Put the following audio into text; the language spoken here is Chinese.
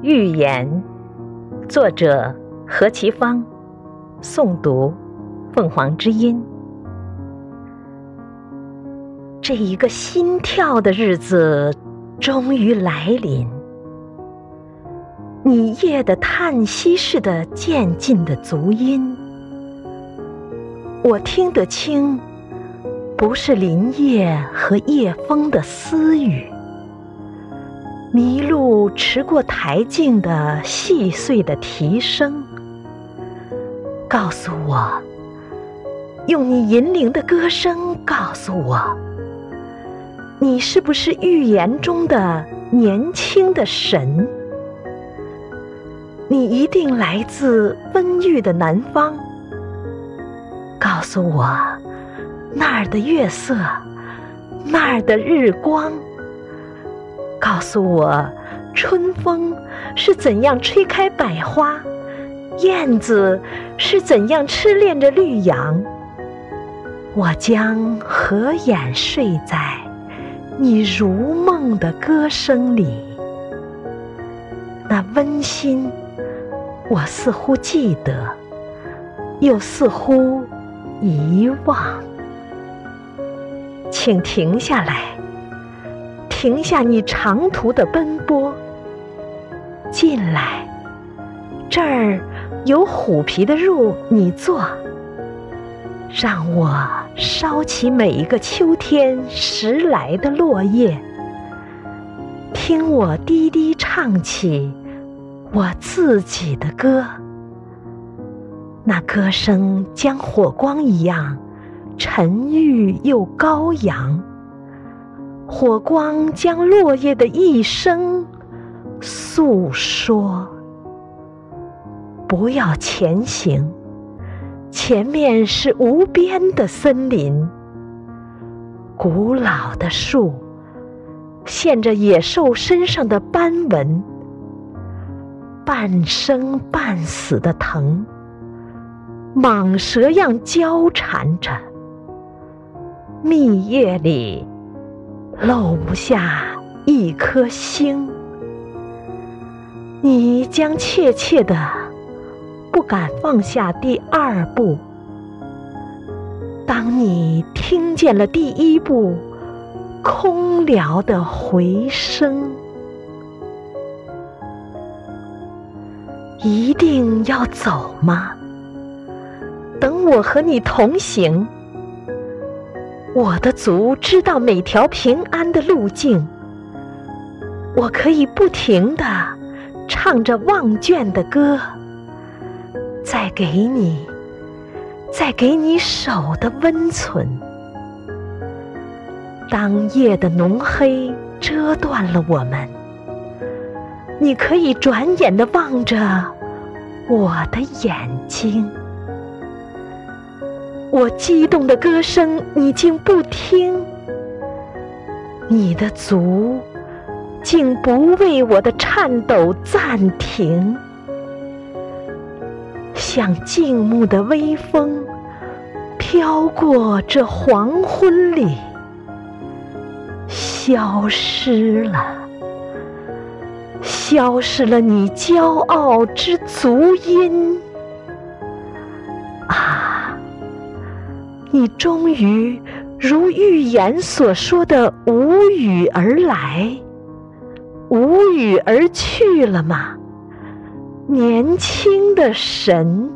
寓言，作者何其芳，诵读凤凰之音。这一个心跳的日子终于来临，你夜的叹息似的渐进的足音，我听得清，不是林叶和夜风的私语。麋鹿驰过台径的细碎的啼声，告诉我，用你银铃的歌声告诉我，你是不是预言中的年轻的神？你一定来自温郁的南方，告诉我，那儿的月色，那儿的日光。告诉我，春风是怎样吹开百花，燕子是怎样痴恋着绿杨。我将合眼睡在你如梦的歌声里，那温馨，我似乎记得，又似乎遗忘。请停下来。停下你长途的奔波，进来，这儿有虎皮的褥，你坐。让我烧起每一个秋天拾来的落叶，听我低低唱起我自己的歌。那歌声将火光一样沉郁又高扬。火光将落叶的一生诉说。不要前行，前面是无边的森林。古老的树，现着野兽身上的斑纹，半生半死的藤，蟒蛇样交缠着，密叶里。漏不下一颗星，你将怯怯的不敢放下第二步。当你听见了第一步空聊的回声，一定要走吗？等我和你同行。我的足知道每条平安的路径，我可以不停的唱着忘倦的歌，再给你，再给你手的温存。当夜的浓黑遮断了我们，你可以转眼的望着我的眼睛。我激动的歌声你竟不听，你的足竟不为我的颤抖暂停，像静穆的微风飘过这黄昏里，消失了，消失了你骄傲之足音。你终于如预言所说的无语而来，无语而去了吗？年轻的神。